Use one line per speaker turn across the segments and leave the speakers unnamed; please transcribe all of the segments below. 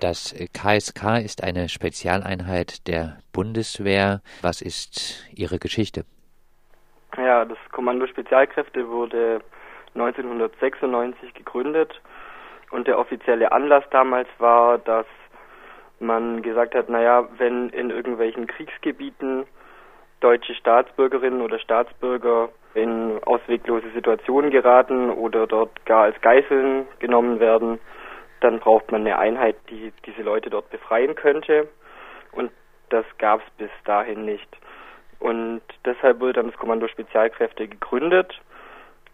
Das KSK ist eine Spezialeinheit der Bundeswehr. Was ist Ihre Geschichte?
Ja, das Kommando Spezialkräfte wurde 1996 gegründet und der offizielle Anlass damals war, dass man gesagt hat, naja, wenn in irgendwelchen Kriegsgebieten deutsche Staatsbürgerinnen oder Staatsbürger in ausweglose Situationen geraten oder dort gar als Geiseln genommen werden, dann braucht man eine Einheit, die diese Leute dort befreien könnte. Und das gab es bis dahin nicht. Und deshalb wurde dann das Kommando Spezialkräfte gegründet,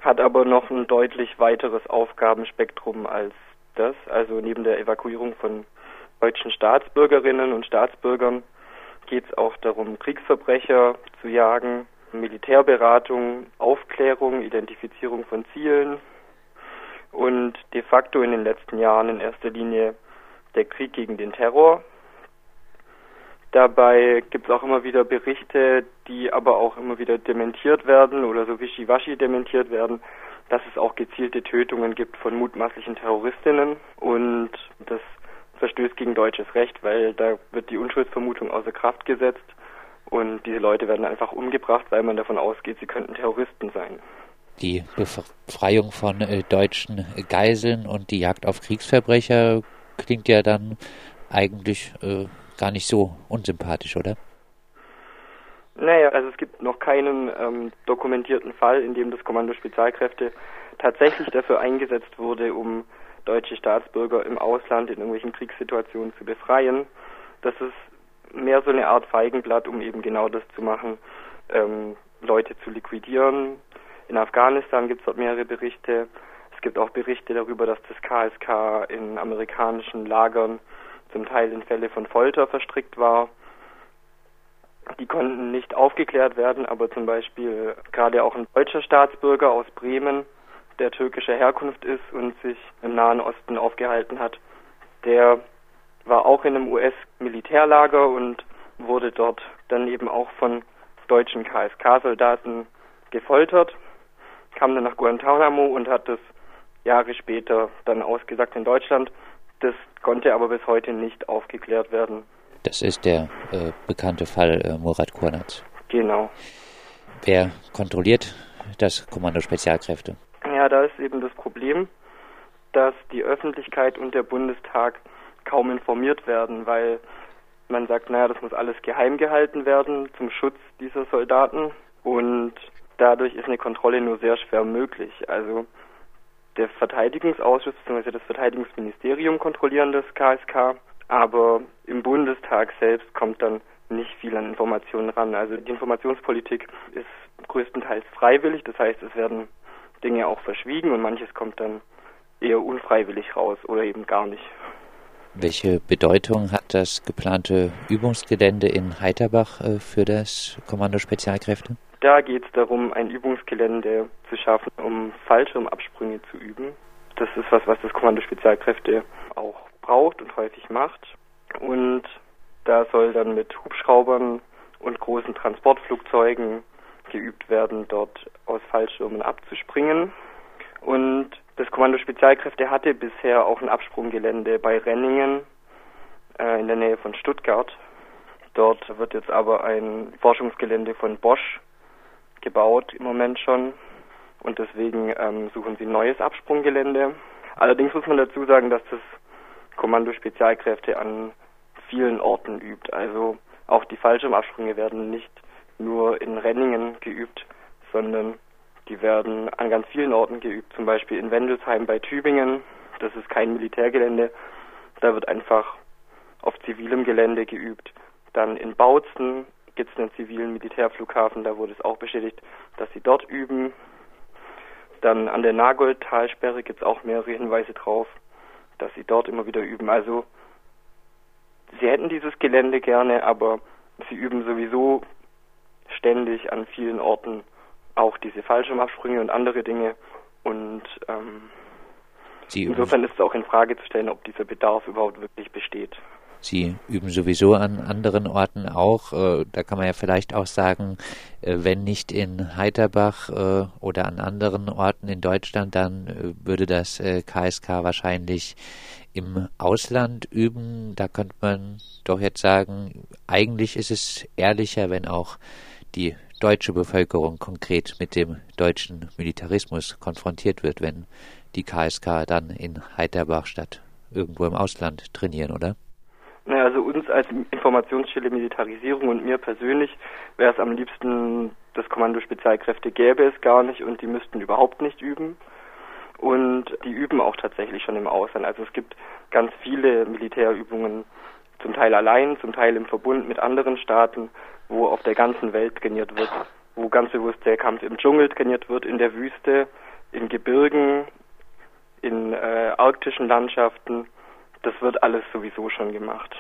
hat aber noch ein deutlich weiteres Aufgabenspektrum als das. Also neben der Evakuierung von deutschen Staatsbürgerinnen und Staatsbürgern geht es auch darum, Kriegsverbrecher zu jagen, Militärberatung, Aufklärung, Identifizierung von Zielen und de facto in den letzten Jahren in erster Linie der Krieg gegen den Terror. Dabei gibt es auch immer wieder Berichte, die aber auch immer wieder dementiert werden oder so wischiwaschi dementiert werden, dass es auch gezielte Tötungen gibt von mutmaßlichen Terroristinnen und das verstößt gegen deutsches Recht, weil da wird die Unschuldsvermutung außer Kraft gesetzt und diese Leute werden einfach umgebracht, weil man davon ausgeht, sie könnten Terroristen sein.
Die Befreiung von äh, deutschen Geiseln und die Jagd auf Kriegsverbrecher klingt ja dann eigentlich äh, gar nicht so unsympathisch, oder?
Naja, also es gibt noch keinen ähm, dokumentierten Fall, in dem das Kommando Spezialkräfte tatsächlich dafür eingesetzt wurde, um deutsche Staatsbürger im Ausland in irgendwelchen Kriegssituationen zu befreien. Das ist mehr so eine Art Feigenblatt, um eben genau das zu machen, ähm, Leute zu liquidieren. In Afghanistan gibt es dort mehrere Berichte. Es gibt auch Berichte darüber, dass das KSK in amerikanischen Lagern zum Teil in Fälle von Folter verstrickt war. Die konnten nicht aufgeklärt werden, aber zum Beispiel gerade auch ein deutscher Staatsbürger aus Bremen der türkischer Herkunft ist und sich im Nahen Osten aufgehalten hat. Der war auch in einem US-Militärlager und wurde dort dann eben auch von deutschen KSK-Soldaten gefoltert, kam dann nach Guantanamo und hat das Jahre später dann ausgesagt in Deutschland. Das konnte aber bis heute nicht aufgeklärt werden.
Das ist der äh, bekannte Fall äh, Murat Kurnaz.
Genau.
Wer kontrolliert das Kommando Spezialkräfte?
Ja, da ist eben das Problem, dass die Öffentlichkeit und der Bundestag kaum informiert werden, weil man sagt, naja, das muss alles geheim gehalten werden zum Schutz dieser Soldaten und dadurch ist eine Kontrolle nur sehr schwer möglich. Also der Verteidigungsausschuss bzw. das Verteidigungsministerium kontrollieren das KSK, aber im Bundestag selbst kommt dann nicht viel an Informationen ran. Also die Informationspolitik ist größtenteils freiwillig, das heißt, es werden Dinge auch verschwiegen und manches kommt dann eher unfreiwillig raus oder eben gar nicht.
Welche Bedeutung hat das geplante Übungsgelände in Heiterbach äh, für das Kommando Spezialkräfte?
Da geht es darum, ein Übungsgelände zu schaffen, um Fallschirmabsprünge zu üben. Das ist was, was das Kommando Spezialkräfte auch braucht und häufig macht. Und da soll dann mit Hubschraubern und großen Transportflugzeugen geübt werden, dort aus Fallschirmen abzuspringen. Und das Kommando Spezialkräfte hatte bisher auch ein Absprunggelände bei Renningen äh, in der Nähe von Stuttgart. Dort wird jetzt aber ein Forschungsgelände von Bosch gebaut im Moment schon und deswegen ähm, suchen sie ein neues Absprunggelände. Allerdings muss man dazu sagen, dass das Kommando Spezialkräfte an vielen Orten übt. Also auch die Fallschirmabsprünge werden nicht nur in Renningen geübt, sondern die werden an ganz vielen Orten geübt, zum Beispiel in Wendelsheim bei Tübingen. Das ist kein Militärgelände. Da wird einfach auf zivilem Gelände geübt. Dann in Bautzen gibt es einen zivilen Militärflughafen, da wurde es auch bestätigt, dass sie dort üben. Dann an der Nagold-Talsperre gibt es auch mehrere Hinweise drauf, dass sie dort immer wieder üben. Also sie hätten dieses Gelände gerne, aber sie üben sowieso ständig an vielen Orten auch diese Fallschirmabsprünge und andere Dinge. Und ähm, insofern ist es auch in Frage zu stellen, ob dieser Bedarf überhaupt wirklich besteht.
Sie üben sowieso an anderen Orten auch. Äh, da kann man ja vielleicht auch sagen, äh, wenn nicht in Heiterbach äh, oder an anderen Orten in Deutschland, dann würde das KSK wahrscheinlich im Ausland üben. Da könnte man doch jetzt sagen, eigentlich ist es ehrlicher, wenn auch die deutsche Bevölkerung konkret mit dem deutschen Militarismus konfrontiert wird, wenn die KSK dann in Heiterbach statt irgendwo im Ausland trainieren, oder?
Naja, also uns als Informationsstelle Militarisierung und mir persönlich wäre es am liebsten, das Kommando Spezialkräfte gäbe es gar nicht und die müssten überhaupt nicht üben. Und die üben auch tatsächlich schon im Ausland. Also es gibt ganz viele Militärübungen, zum Teil allein, zum Teil im Verbund mit anderen Staaten, wo auf der ganzen Welt trainiert wird, wo ganz bewusst der Kampf im Dschungel trainiert wird, in der Wüste, in Gebirgen, in äh, arktischen Landschaften das wird alles sowieso schon gemacht.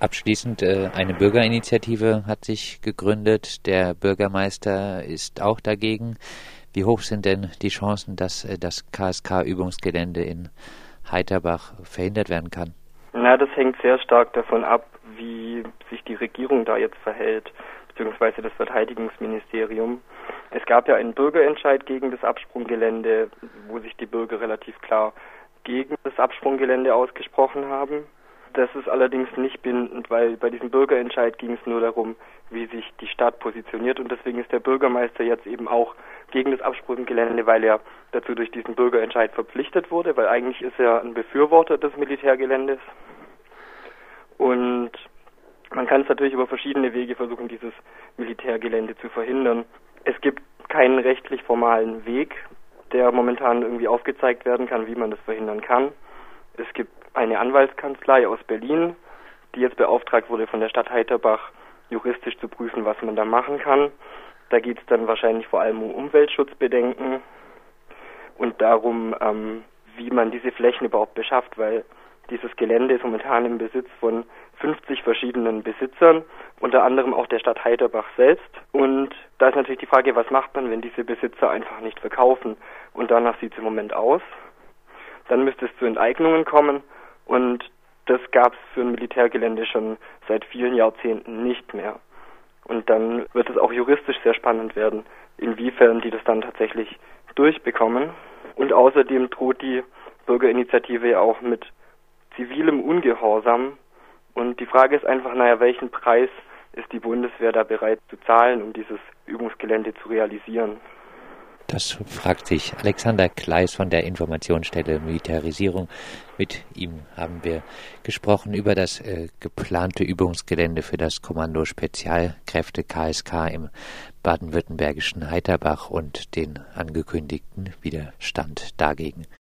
Abschließend, äh, eine Bürgerinitiative hat sich gegründet. Der Bürgermeister ist auch dagegen. Wie hoch sind denn die Chancen, dass äh, das KSK-Übungsgelände in Heiterbach verhindert werden kann?
Na, das hängt sehr stark davon ab, wie sich die Regierung da jetzt verhält, beziehungsweise das Verteidigungsministerium. Es gab ja einen Bürgerentscheid gegen das Absprunggelände, wo sich die Bürger relativ klar gegen das Absprunggelände ausgesprochen haben. Das ist allerdings nicht bindend, weil bei diesem Bürgerentscheid ging es nur darum, wie sich die Stadt positioniert und deswegen ist der Bürgermeister jetzt eben auch gegen das Absprunggelände, weil er dazu durch diesen Bürgerentscheid verpflichtet wurde, weil eigentlich ist er ein Befürworter des Militärgeländes. Und man kann es natürlich über verschiedene Wege versuchen, dieses Militärgelände zu verhindern. Es gibt keinen rechtlich formalen Weg, der momentan irgendwie aufgezeigt werden kann, wie man das verhindern kann. Es gibt eine Anwaltskanzlei aus Berlin, die jetzt beauftragt wurde von der Stadt Heiterbach, juristisch zu prüfen, was man da machen kann. Da geht es dann wahrscheinlich vor allem um Umweltschutzbedenken und darum, ähm, wie man diese Flächen überhaupt beschafft, weil dieses Gelände ist momentan im Besitz von 50 verschiedenen Besitzern, unter anderem auch der Stadt Heiterbach selbst. Und da ist natürlich die Frage, was macht man, wenn diese Besitzer einfach nicht verkaufen? Und danach sieht es im Moment aus. Dann müsste es zu Enteignungen kommen und das gab es für ein Militärgelände schon seit vielen Jahrzehnten nicht mehr. Und dann wird es auch juristisch sehr spannend werden, inwiefern die das dann tatsächlich durchbekommen. Und außerdem droht die Bürgerinitiative ja auch mit zivilem Ungehorsam. Und die Frage ist einfach, naja, welchen Preis ist die Bundeswehr da bereit zu zahlen, um dieses Übungsgelände zu realisieren?
Das fragt sich Alexander Kleis von der Informationsstelle Militarisierung. Mit ihm haben wir gesprochen über das äh, geplante Übungsgelände für das Kommando Spezialkräfte KSK im baden-württembergischen Heiterbach und den angekündigten Widerstand dagegen.